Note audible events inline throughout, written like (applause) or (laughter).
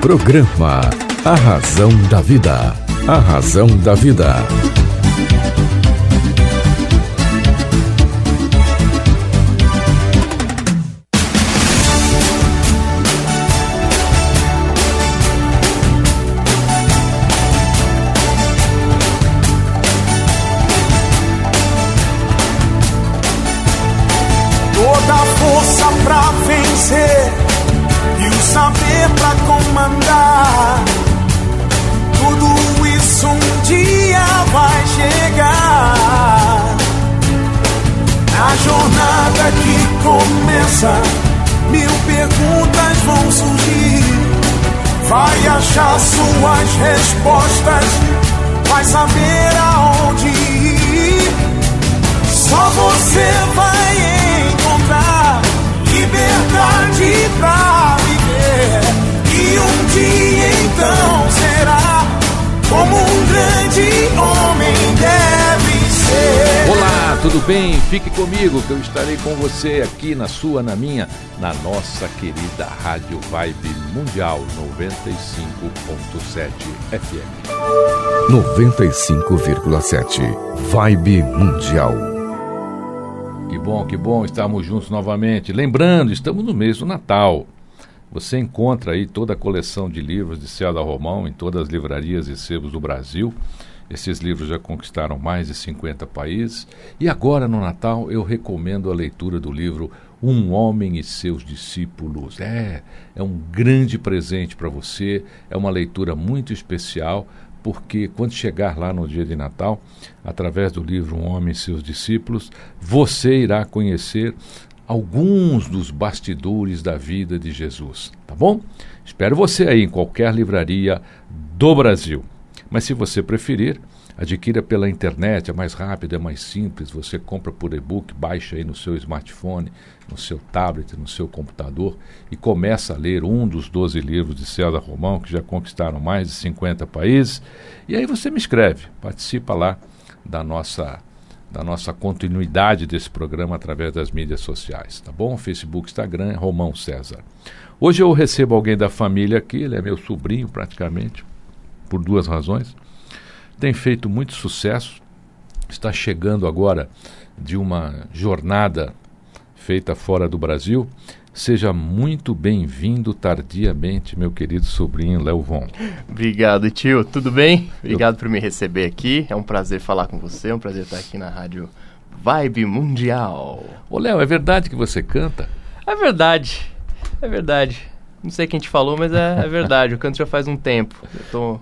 Programa A Razão da Vida. A Razão da Vida. Na jornada que começa, mil perguntas vão surgir. Vai achar suas respostas, vai saber aonde ir. Só você vai encontrar liberdade pra viver. E um dia então será como um grande homem deve ser. Olá, tudo bem? Fique comigo que eu estarei com você aqui na sua, na minha, na nossa querida Rádio Vibe Mundial 95.7 FM. 95,7. Vibe Mundial. Que bom, que bom, estamos juntos novamente. Lembrando, estamos no mês do Natal. Você encontra aí toda a coleção de livros de Celda Romão em todas as livrarias e sebos do Brasil. Esses livros já conquistaram mais de 50 países. E agora, no Natal, eu recomendo a leitura do livro Um Homem e Seus Discípulos. É, é um grande presente para você, é uma leitura muito especial, porque quando chegar lá no dia de Natal, através do livro Um Homem e Seus Discípulos, você irá conhecer alguns dos bastidores da vida de Jesus, tá bom? Espero você aí em qualquer livraria do Brasil. Mas se você preferir, adquira pela internet, é mais rápido, é mais simples, você compra por e-book, baixa aí no seu smartphone, no seu tablet, no seu computador e começa a ler um dos 12 livros de César Romão, que já conquistaram mais de 50 países. E aí você me escreve, participa lá da nossa da nossa continuidade desse programa através das mídias sociais, tá bom? Facebook, Instagram, Romão César. Hoje eu recebo alguém da família aqui, ele é meu sobrinho praticamente, por duas razões. Tem feito muito sucesso, está chegando agora de uma jornada feita fora do Brasil. Seja muito bem-vindo tardiamente, meu querido sobrinho Léo Von. Obrigado, tio. Tudo bem? Obrigado por me receber aqui. É um prazer falar com você, é um prazer estar aqui na rádio Vibe Mundial. Ô, Léo, é verdade que você canta? É verdade, é verdade. Não sei quem te falou, mas é, é verdade. Eu canto já faz um tempo. Eu tô,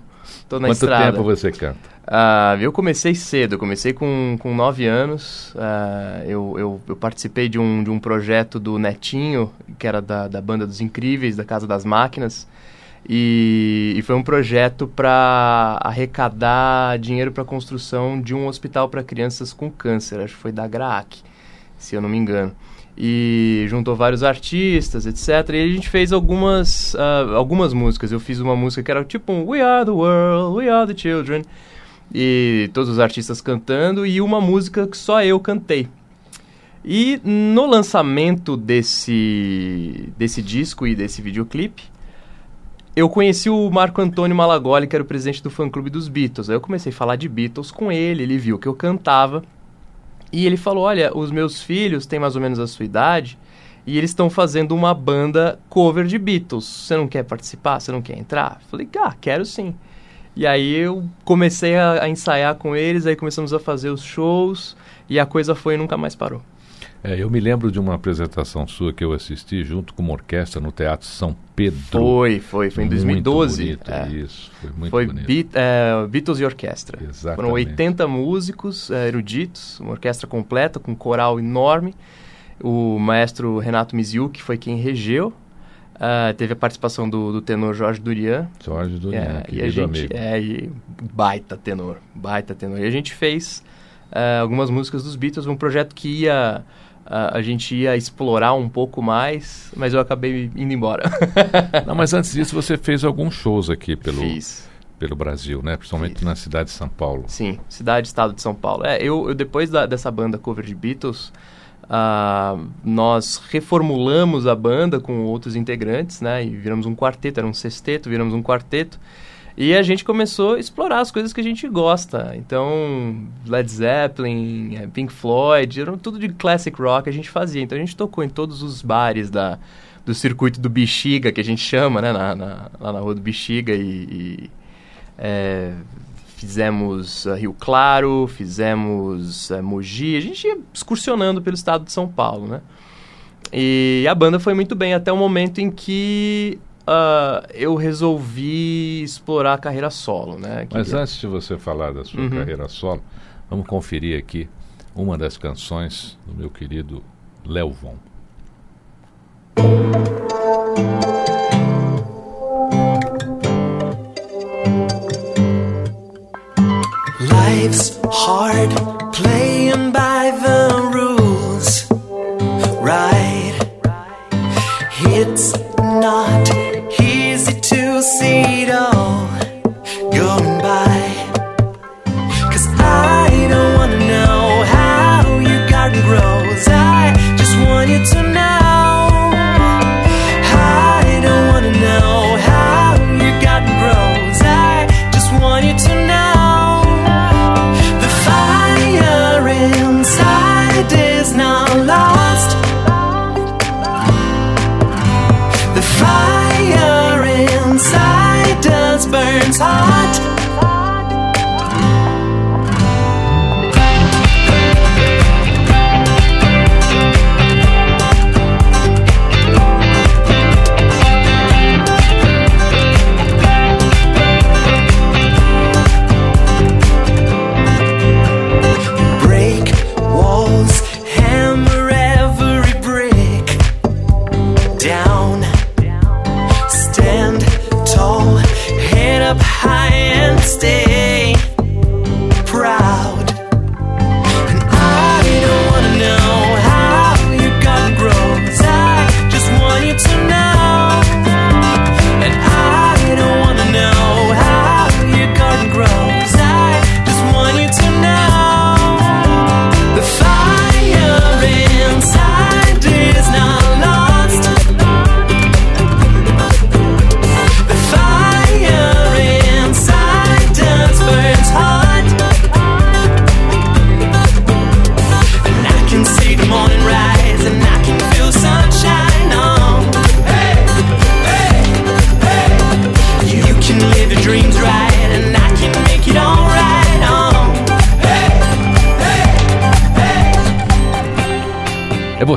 tô na Quanto estrada. tempo você canta? Ah, eu comecei cedo, comecei com, com nove anos. Ah, eu, eu, eu participei de um, de um projeto do Netinho, que era da, da Banda dos Incríveis, da Casa das Máquinas. E, e foi um projeto para arrecadar dinheiro para a construção de um hospital para crianças com câncer. Acho que foi da GRAAC, se eu não me engano. E juntou vários artistas, etc. E a gente fez algumas, ah, algumas músicas. Eu fiz uma música que era tipo um We Are the World, We Are the Children e todos os artistas cantando e uma música que só eu cantei. E no lançamento desse, desse disco e desse videoclipe, eu conheci o Marco Antônio Malagoli, que era o presidente do fã-clube dos Beatles. Aí eu comecei a falar de Beatles com ele, ele viu que eu cantava. E ele falou, olha, os meus filhos têm mais ou menos a sua idade e eles estão fazendo uma banda cover de Beatles. Você não quer participar? Você não quer entrar? Falei, ah, quero sim. E aí eu comecei a, a, ensaiar com eles, aí começamos a fazer os shows e a coisa foi e nunca mais parou. É, eu me lembro de uma apresentação sua que eu assisti junto com uma orquestra no Teatro São Pedro. Foi, foi, foi em 2012. Muito bonito, é. isso, foi muito foi bonito. Beat, é, Beatles e orquestra. Exatamente. Foram 80 músicos é, eruditos, uma orquestra completa, com um coral enorme. O maestro Renato Miziuk foi quem regeu Uh, teve a participação do, do, tenor Jorge Durian. Jorge Durian, é, e a gente, amigo. É, e baita tenor, baita tenor. E a gente fez uh, algumas músicas dos Beatles, um projeto que ia... A gente ia explorar um pouco mais, mas eu acabei indo embora. (laughs) Não, mas antes disso você fez alguns shows aqui pelo, Fiz. pelo Brasil, né? Principalmente Fiz. na cidade de São Paulo. Sim, cidade estado de São Paulo. É, eu, eu depois da, dessa banda cover de Beatles, Uh, nós reformulamos a banda com outros integrantes, né? E viramos um quarteto, era um sexteto, viramos um quarteto. E a gente começou a explorar as coisas que a gente gosta. Então, Led Zeppelin, é, Pink Floyd, eram tudo de classic rock a gente fazia. Então a gente tocou em todos os bares da, do circuito do Bexiga, que a gente chama, né? Na, na, lá na rua do Bexiga e... e é, fizemos uh, Rio Claro, fizemos uh, Mogi, a gente ia excursionando pelo estado de São Paulo, né? E a banda foi muito bem até o momento em que uh, eu resolvi explorar a carreira solo, né? Mas antes de você falar da sua uhum. carreira solo, vamos conferir aqui uma das canções do meu querido Léo Von.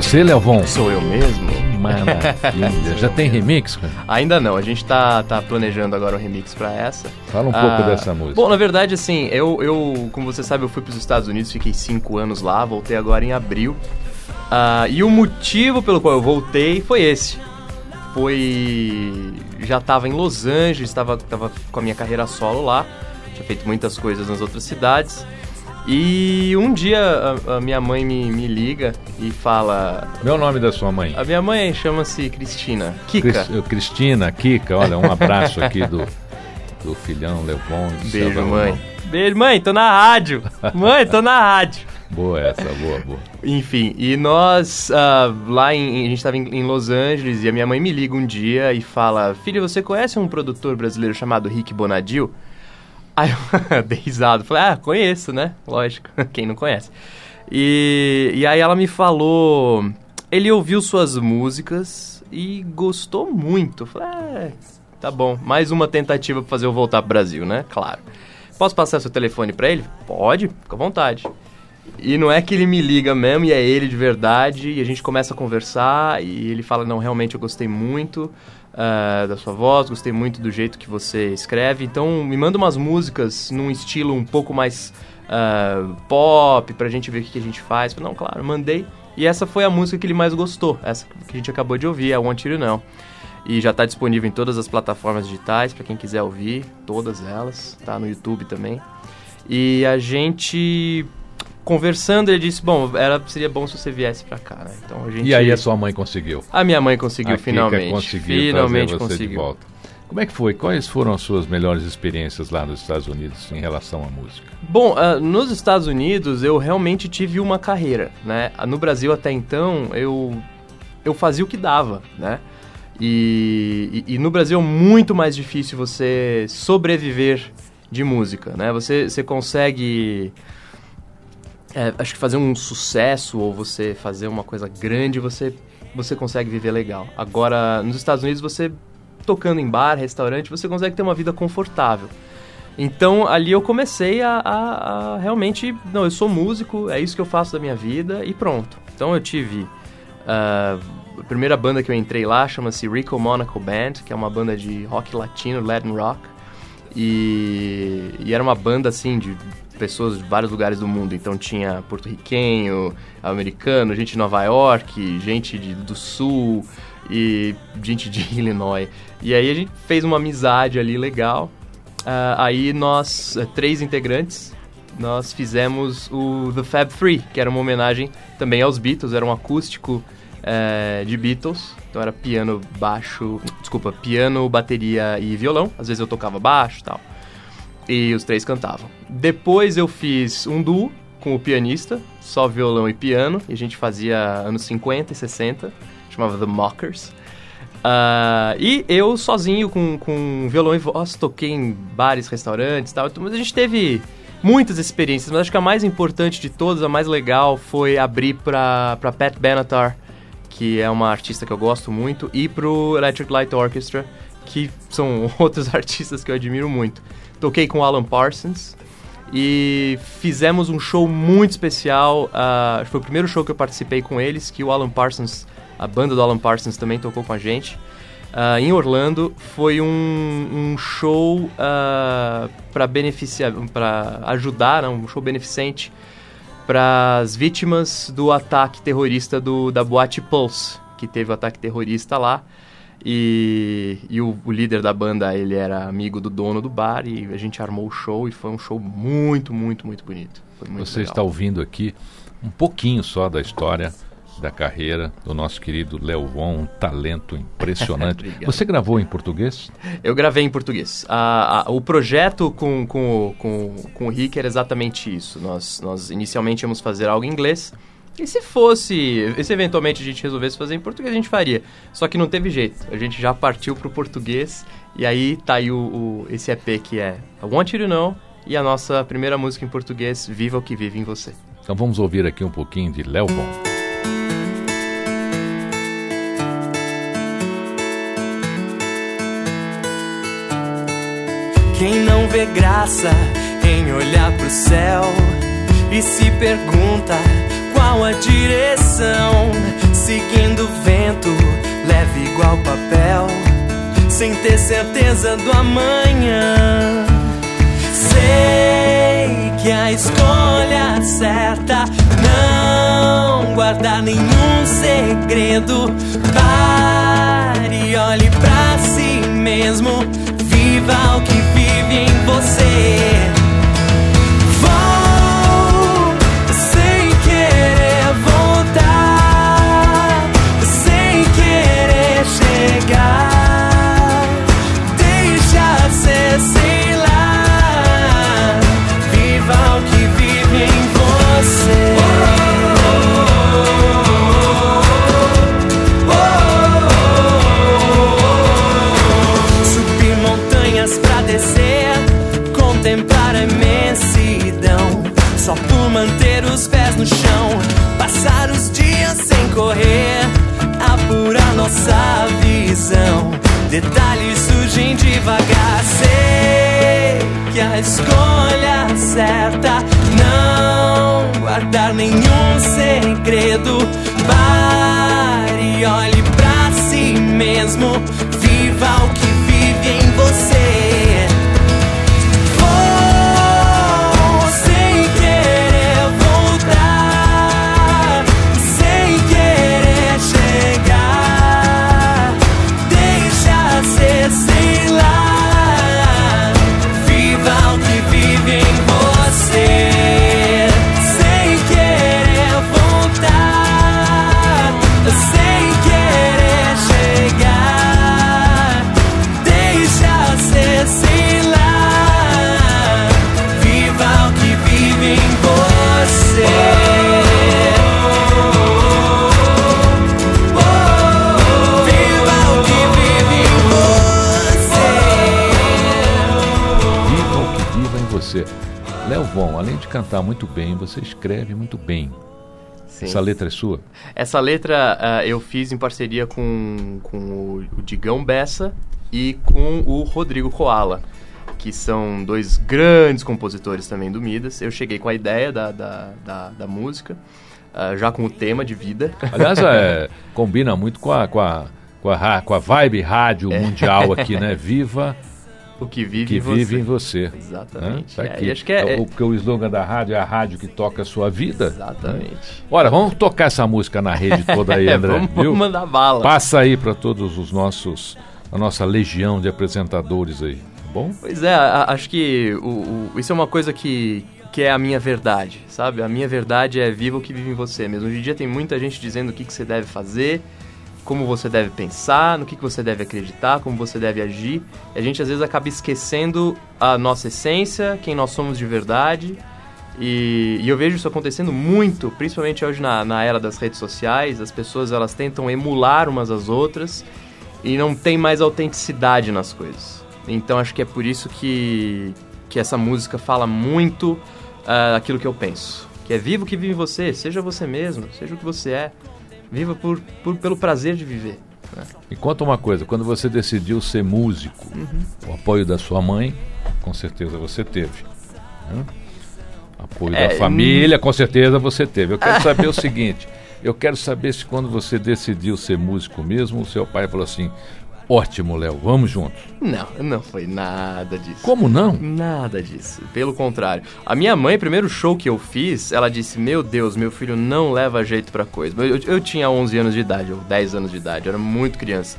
Você, Leovon? Sou eu mesmo. Maravilha. Já tem remix? Cara? Ainda não. A gente tá, tá planejando agora o remix para essa. Fala um ah, pouco dessa música. Bom, na verdade, assim, eu, eu, como você sabe, eu fui para os Estados Unidos, fiquei cinco anos lá, voltei agora em abril. Ah, e o motivo pelo qual eu voltei foi esse. Foi. Já estava em Los Angeles, estava tava com a minha carreira solo lá, tinha feito muitas coisas nas outras cidades. E um dia a, a minha mãe me, me, liga e fala. Meu nome da sua mãe? A minha mãe chama-se Cristina. Kika. Cris, Cristina, Kika, olha, um abraço aqui do, do filhão Levon. Beijo, mãe. Beijo, mãe, tô na rádio. mãe, tô na rádio. Boa essa, boa, boa. Enfim, e nós uh, lá em. A gente estava em, em, Los Angeles e a minha mãe me liga um dia e fala: Filho, você conhece um produtor brasileiro chamado Rick Bonadil? Aí eu (laughs) dei risada, falei, ah, conheço, né? Lógico, (laughs) quem não conhece. E, e aí ela me falou, ele ouviu suas músicas e gostou muito. Eu falei, ah, tá bom, mais uma tentativa para fazer eu voltar pro Brasil, né? Claro. Posso passar seu telefone para ele? Pode, fica à vontade. E não é que ele me liga mesmo, e é ele de verdade, e a gente começa a conversar, e ele fala, não, realmente eu gostei muito uh, da sua voz, gostei muito do jeito que você escreve. Então, me manda umas músicas num estilo um pouco mais uh, pop, pra gente ver o que, a gente faz. Não, claro, mandei. E essa foi a música que ele mais gostou, essa que a gente acabou de ouvir, é Want You Know. E já está disponível em todas as plataformas digitais, para quem quiser ouvir, todas elas, tá no YouTube também. E a gente conversando, ele disse: Bom, era, seria bom se você viesse pra cá, né? Então a gente. E aí a sua mãe conseguiu? A minha mãe conseguiu, a finalmente. Conseguiu finalmente conseguiu. De volta. Como é que foi? Quais foram as suas melhores experiências lá nos Estados Unidos em relação à música? Bom, uh, nos Estados Unidos eu realmente tive uma carreira, né? No Brasil até então eu, eu fazia o que dava, né? E, e, e no Brasil é muito mais difícil você sobreviver de música, né? Você, você consegue é, acho que fazer um sucesso ou você fazer uma coisa grande, você, você consegue viver legal. Agora, nos Estados Unidos, você tocando em bar, restaurante, você consegue ter uma vida confortável. Então ali eu comecei a, a, a, realmente, não, eu sou músico, é isso que eu faço da minha vida e pronto. Então eu tive uh, a primeira banda que eu entrei lá chama-se Rico Monaco Band, que é uma banda de rock latino, Latin rock, e, e era uma banda assim de pessoas de vários lugares do mundo. Então tinha porto-riquenho, americano, gente de Nova York, gente de, do Sul e gente de (laughs) Illinois. E aí a gente fez uma amizade ali legal. Uh, aí nós, uh, três integrantes, nós fizemos o The Fab Three, que era uma homenagem também aos Beatles, era um acústico uh, de Beatles. Então era piano, baixo, desculpa, piano, bateria e violão. Às vezes eu tocava baixo e tal. E os três cantavam. Depois eu fiz um duo com o pianista, só violão e piano, e a gente fazia anos 50 e 60, chamava The Mockers. Uh, e eu sozinho com, com violão e voz toquei em bares, restaurantes e tal. Mas a gente teve muitas experiências, mas acho que a mais importante de todas, a mais legal, foi abrir pra Pat Benatar, que é uma artista que eu gosto muito, e pro Electric Light Orchestra, que são (laughs) outros artistas que eu admiro muito. Toquei com Alan Parsons e fizemos um show muito especial. Uh, foi o primeiro show que eu participei com eles, que o Alan Parsons, a banda do Alan Parsons também tocou com a gente. Uh, em Orlando foi um, um show uh, para beneficiar, para ajudar, um show beneficente para as vítimas do ataque terrorista do, da Boate Pulse, que teve o ataque terrorista lá. E, e o, o, líder da banda, ele era amigo do dono do bar e a gente armou o show e foi um show muito, muito, muito bonito. Muito Você legal. está ouvindo aqui um pouquinho só da história da carreira do nosso querido Léo Von, um talento impressionante. (laughs) Você gravou em português? Eu gravei em português. o projeto com, com, com, com o Rick era exatamente isso. Nós, nós inicialmente íamos fazer algo em inglês, e se fosse, se eventualmente a gente resolvesse fazer em português, a gente faria. Só que não teve jeito. A gente já partiu pro português e aí tá aí o, o, esse EP que é I Want You To Know e a nossa primeira música em português, Viva o que vive em você. Então vamos ouvir aqui um pouquinho de Léo Bon. Quem não vê graça em olhar pro céu e se pergunta qual a direção. Seguindo o vento, leve igual papel, sem ter certeza do amanhã. Sei que a escolha certa não guardar nenhum segredo. Pare, a escolha certa não guardar nenhum segredo. Pare, olhe pra si mesmo. Cantar muito bem, você escreve muito bem. Sim. Essa letra é sua? Essa letra ah, eu fiz em parceria com, com o, o Digão Bessa e com o Rodrigo Koala, que são dois grandes compositores também do Midas. Eu cheguei com a ideia da, da, da, da música, ah, já com o tema de vida. Aliás, é, (laughs) combina muito com a, com a, com a, com a vibe rádio mundial aqui, né? (laughs) Viva o que vive que em você. vive em você. né? Exatamente. Tá É, acho que é- o, porque o slogan da rádio é a rádio que toca a sua vida. Exatamente. Olha, vamos tocar essa música na rede toda aí, (laughs) É, André. vamos viu? mandar bala. Passa aí para todos os nossos, a nossa legião de apresentadores aí, tá bom? Pois é, a- acho que o, o- isso é uma coisa que, que é a minha verdade, sabe? A minha verdade é viva o que vive em você mesmo. Hoje em dia tem muita gente dizendo o que, que você deve fazer, como você deve pensar, no que, que você deve acreditar, como você deve agir. E a gente às vezes acaba esquecendo a nossa essência, quem nós somos de verdade. E, e eu vejo isso acontecendo muito, principalmente hoje na, na era das redes sociais. As pessoas elas tentam emular umas às outras e não tem mais autenticidade nas coisas. Então acho que é por isso que, que essa música fala muito ah, aquilo que eu penso. Que é viva o que vive você, seja você mesmo, seja o que você é. Viva por, por- pelo prazer de viver. né? E conta uma coisa, quando você decidiu ser músico, Uhum. o apoio da sua mãe, com certeza você teve. né? Apoio É, da família, com certeza você teve. Eu quero (laughs) saber o seguinte, eu quero saber se quando você decidiu ser músico mesmo, o seu pai falou assim, ótimo, Léo, vamos juntos. Não, não foi nada disso. Como não? Nada disso. Pelo contrário. A minha mãe, primeiro show que eu fiz, ela disse: Meu Deus, meu filho não leva jeito pra coisa. Eu, eu, tinha 11 anos de idade, ou 10 anos de idade, eu era muito criança.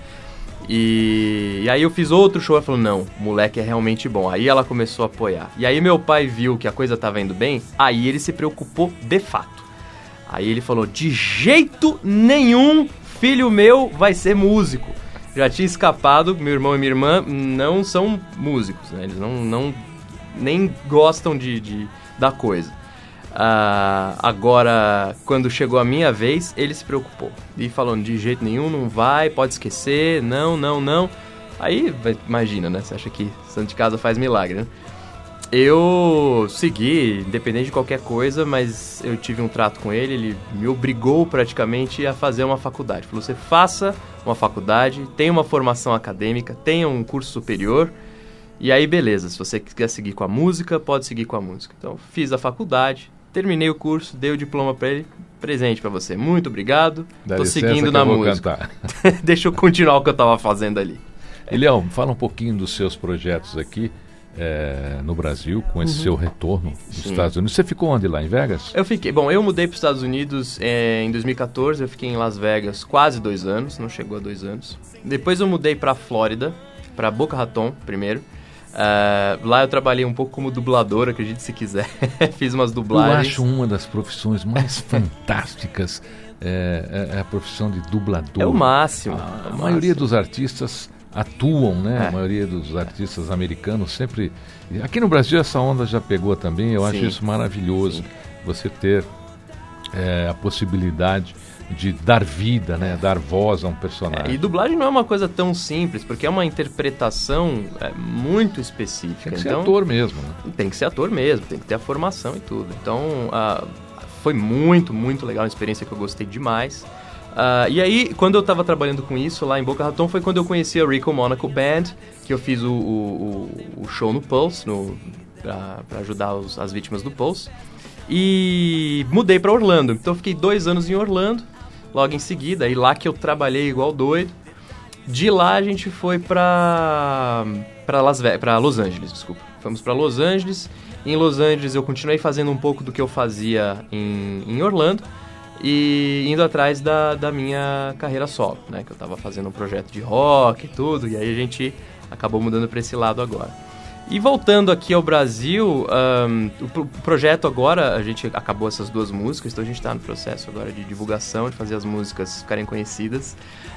E, e aí eu fiz outro show, ela falou: Não, moleque é realmente bom. Aí ela começou a apoiar. E aí meu pai viu que a coisa tava indo bem, aí ele se preocupou de fato. Aí ele falou: De jeito nenhum, filho meu vai ser músico. Já tinha escapado, meu irmão e minha irmã não são músicos, né? Eles não, não nem gostam de, de- da coisa. Ah, agora, quando chegou a minha vez, ele se preocupou. E falando, de jeito nenhum, não vai, pode esquecer, não, não, não. Aí, imagina, né? Você acha que santo de casa faz milagre, né? Eu segui, independente de qualquer coisa, mas eu tive um trato com ele, ele me obrigou praticamente a fazer uma faculdade. Falou, você faça uma faculdade, tenha uma formação acadêmica, tenha um curso superior, e aí beleza, se você quer seguir com a música, pode seguir com a música. Então, fiz a faculdade, terminei o curso, dei o diploma pra ele, presente pra você. Muito obrigado, Dá tô seguindo na música. cantar. (laughs) Deixa eu continuar o que eu tava fazendo ali. E Léo, fala um pouquinho dos seus projetos aqui eh, no Brasil, com esse seu retorno dos Uhum. Sim. Estados Unidos. Você ficou onde lá, em Vegas? Eu fiquei, bom, eu mudei para os Estados Unidos eh, em 2014, eu fiquei em Las Vegas quase dois anos, não chegou a dois anos. Depois eu mudei para Flórida, para Boca Raton primeiro. Ah, lá eu trabalhei um pouco como dublador, acredite se quiser. (laughs) Fiz umas Eu dublagens. acho uma das profissões mais (laughs) fantásticas é, é- é a profissão de dublador. É o máximo. A, é o máximo. maioria dos artistas atuam, né? É. A maioria dos artistas americanos sempre. Aqui no Brasil essa onda já pegou também. Eu acho Sim. isso maravilhoso. Sim. Você ter é, a possibilidade de dar vida, né? Dar voz a um É, personagem. e dublagem não é uma coisa tão simples, porque é uma interpretação é, muito específica. Tem que ser então, ator mesmo, né? Tem que ser ator mesmo, tem que ter a formação e tudo. Então, ah, foi muito, muito legal, uma experiência que eu gostei demais. Ah, e aí, quando eu tava trabalhando com isso lá em Boca Raton, foi quando eu conheci a Rico Monaco Band, que eu fiz o, o- o- show no Pulse, no, pra, pra ajudar os- as vítimas do Pulse. E mudei pra Orlando. Então, fiquei dois anos em Orlando, logo em seguida. E lá que eu trabalhei igual doido. De lá a gente foi pra para Las Ve para Los Angeles, desculpa. Fomos pra Los Angeles. Em Los Angeles eu continuei fazendo um pouco do que eu fazia em, em Orlando e indo atrás da, da minha carreira solo, né? Que eu tava fazendo um projeto de rock e tudo, e aí a gente acabou mudando pra esse lado agora. E voltando aqui ao Brasil, pro- o projeto agora, a gente acabou essas duas músicas, então a gente está no processo agora de divulgação, de fazer as músicas ficarem conhecidas.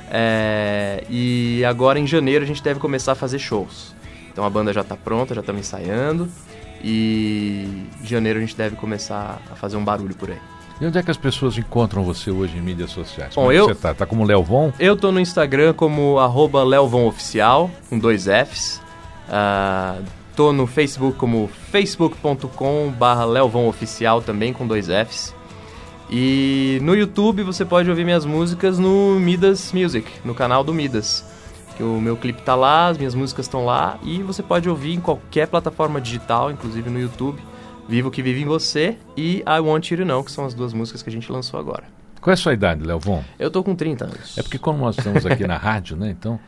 É, e agora em janeiro a gente deve começar a fazer shows. Então a banda já está pronta, já estamos ensaiando. E em janeiro a gente deve começar a fazer um barulho por aí. E onde é que as pessoas encontram você hoje em mídias sociais? Bom, Como é eu- você tá? Tá como Léo Von? Eu tô no Instagram como arroba leovonoficial, com dois Fs. Ah, tô no Facebook como facebook.com barra Oficial também com dois Fs. E no YouTube você pode ouvir minhas músicas no Midas Music, no canal do Midas. Que o meu clipe tá lá, as minhas músicas estão lá e você pode ouvir em qualquer plataforma digital, inclusive no YouTube. Vivo que vive em você e I Want You to Know, que são as duas músicas que a gente lançou agora. Qual é a sua idade, Leovon? Eu tô com 30 anos. É porque como nós estamos aqui na rádio, né? Então,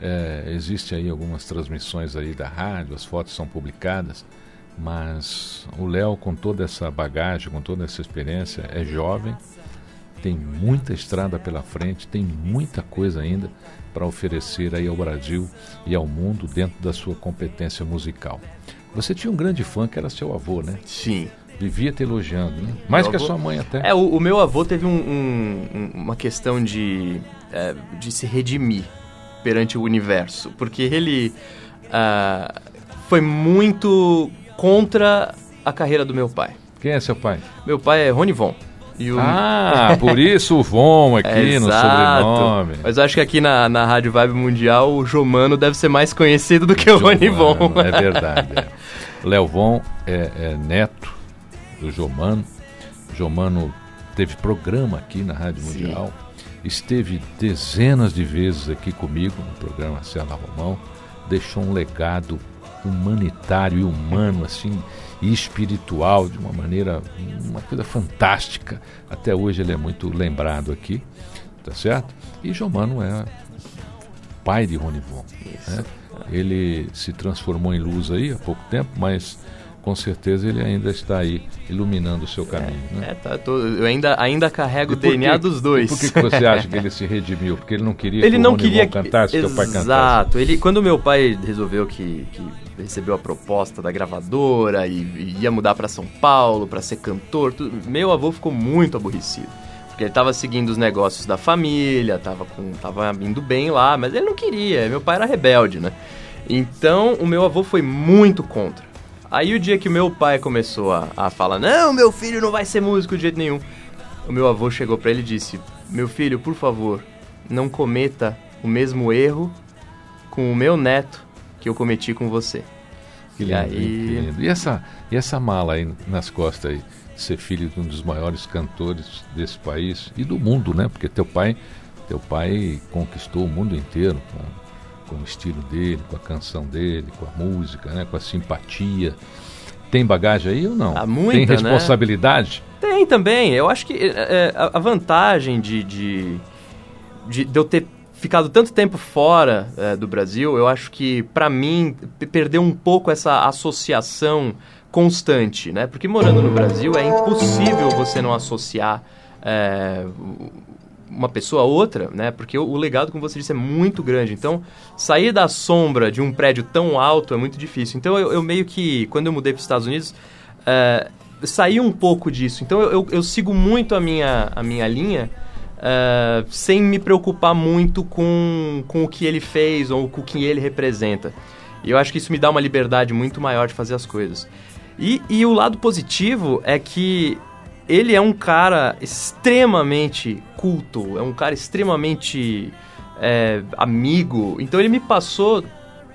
é, existe aí algumas transmissões aí da rádio, as fotos são publicadas, mas o Léo com toda essa bagagem, com toda essa experiência, é jovem, tem muita estrada pela frente, tem muita coisa ainda para oferecer aí ao Brasil e ao mundo dentro da sua competência musical. Você tinha um grande fã que era seu avô, né? Sim. Vivia te elogiando, né? Mais que a sua mãe até. É, o, o meu avô teve um, um, uma questão de, é, de se redimir perante o universo, porque ele uh, foi muito contra a carreira do meu pai. Quem é seu pai? Meu pai é Rony Von. O... Ah, por isso o Von (laughs) aqui é, no sobrenome. Mas eu acho que aqui na, na Rádio Vibe Mundial o Jomano deve ser mais conhecido do que o Rony Von. É verdade. É. Léo Von é, é, neto do Jomano. Jomano teve programa aqui na Rádio Sim. Mundial. Esteve dezenas de vezes aqui comigo no programa Cela Romão. Deixou um legado humanitário e humano assim e espiritual de uma maneira, uma coisa fantástica. Até hoje ele é muito lembrado aqui, tá certo? E Jomano é pai de Rony Von. Né? Ele se transformou em luz aí há pouco tempo, mas com certeza ele ainda está aí iluminando o seu caminho. É, né? é tá, tô, eu ainda, ainda carrego o DNA dos dois. por que, que, você acha que ele (laughs) se redimiu? Porque ele não queria ele que não o queria que cantasse, que o pai cantasse. Exato. Ele, quando meu pai resolveu que, que recebeu a proposta da gravadora e, e ia mudar para São Paulo para ser cantor, tudo, meu avô ficou muito aborrecido. Porque ele estava seguindo os negócios da família, estava com, tava indo bem lá, mas ele não queria. Meu pai era rebelde, né? Então, o meu avô foi muito contra. Aí o dia que meu pai começou a, a falar, não, meu filho não vai ser músico de jeito nenhum. O meu avô chegou para ele e disse, meu filho, por favor, não cometa o mesmo erro com o meu neto que eu cometi com você. Que lindo, e, aí... que lindo. E essa, e essa mala aí nas costas aí, ser filho de um dos maiores cantores desse país e do mundo, né? Porque teu pai, teu pai conquistou o mundo inteiro com o estilo dele, com a canção dele, com a música, né? Com a simpatia. Tem bagagem aí ou não? Ah, muita, Tem né? responsabilidade? Né? Tem também. Eu acho que é, a, vantagem de, de, de, de eu ter ficado tanto tempo fora é, do Brasil, eu acho que, para mim, perdeu um pouco essa associação constante, né? Porque morando no Brasil é impossível você não associar é, uma pessoa a outra, né? Porque o, o, legado, como você disse, é muito grande. Então, sair da sombra de um prédio tão alto é muito difícil. Então, eu, eu meio que, quando eu mudei para os Estados Unidos, é, saí um pouco disso. Então, eu, eu, eu sigo muito a minha, a minha linha uh, sem me preocupar muito com, com o que ele fez ou com o que ele representa. E eu acho que isso me dá uma liberdade muito maior de fazer as coisas. E, e o lado positivo é que ele é um cara extremamente culto, é um cara extremamente é, amigo. Então ele me passou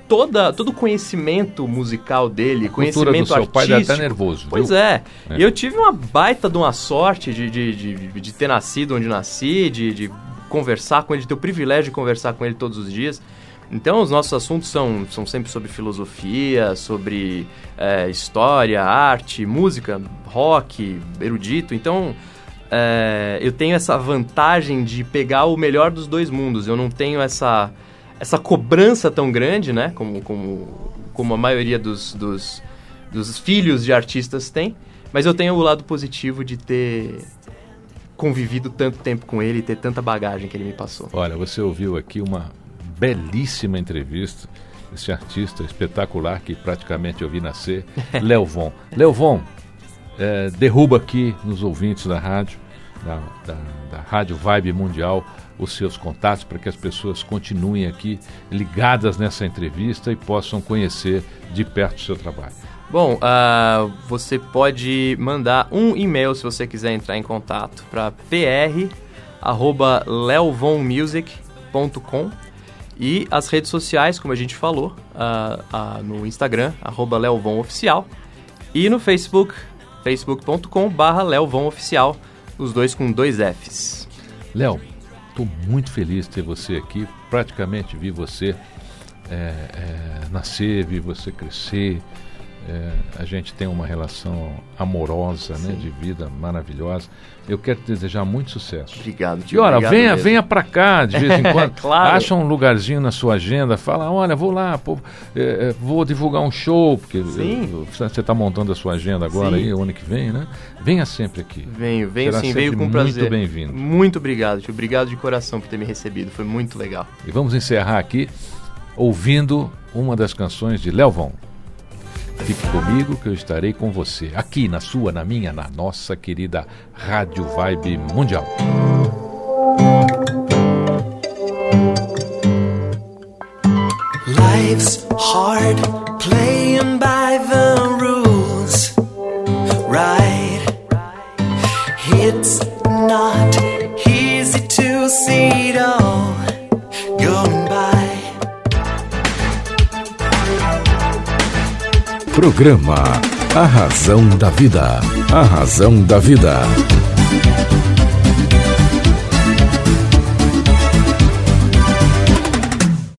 toda, todo o conhecimento musical dele, a conhecimento do seu artístico. pai deve estar nervoso. Pois é. é. E eu tive uma baita de uma sorte de, de, de, de ter nascido onde nasci, de, de conversar com ele, de ter o privilégio de conversar com ele todos os dias. Então, os nossos assuntos são, são sempre sobre filosofia, sobre é, história, arte, música, rock, erudito. Então, é, eu tenho essa vantagem de pegar o melhor dos dois mundos. Eu não tenho essa essa cobrança tão grande, né? Como, como, como a maioria dos, dos, dos filhos de artistas tem. Mas eu tenho o lado positivo de ter convivido tanto tempo com ele e ter tanta bagagem que ele me passou. Olha, você ouviu aqui uma belíssima entrevista esse artista espetacular que praticamente eu vi nascer, (laughs) Leovon. Leovon, é, derruba aqui nos ouvintes da rádio, da, da, da Rádio Vibe Mundial, os seus contatos para que as pessoas continuem aqui ligadas nessa entrevista e possam conhecer de perto o seu trabalho. Bom, uh, você pode mandar um e-mail se você quiser entrar em contato para pr@leovonmusic.com E as redes sociais, como a gente falou, uh, uh, no Instagram, arroba Oficial, e no Facebook, facebook.com barra os dois com dois Fs. Léo, estou muito feliz de ter você aqui, praticamente vi você é, é, nascer, vi você crescer, é, a gente tem uma relação amorosa, né, de vida maravilhosa. Eu quero te desejar muito sucesso. Obrigado, tio. E olha, Obrigado venha, mesmo. venha para cá de vez em (laughs) quando. claro. Acha um lugarzinho na sua agenda, fala, olha, vou lá, pô, é, é vou divulgar um show, porque sim. você está montando a sua agenda agora sim. aí, o ano que vem, né? Venha sempre aqui. Venho, venho Será sim, venho com muito prazer. Muito bem-vindo. Muito obrigado, tio. Obrigado de coração por ter me recebido, foi muito legal. E vamos encerrar aqui ouvindo uma das canções de Léo Von. Fique comigo que eu estarei com você, aqui na sua, na minha, na nossa querida Rádio Vibe Mundial. Life's hard playing by the rules, right? It's not easy to see it all Programa A Razão da Vida. A Razão da Vida.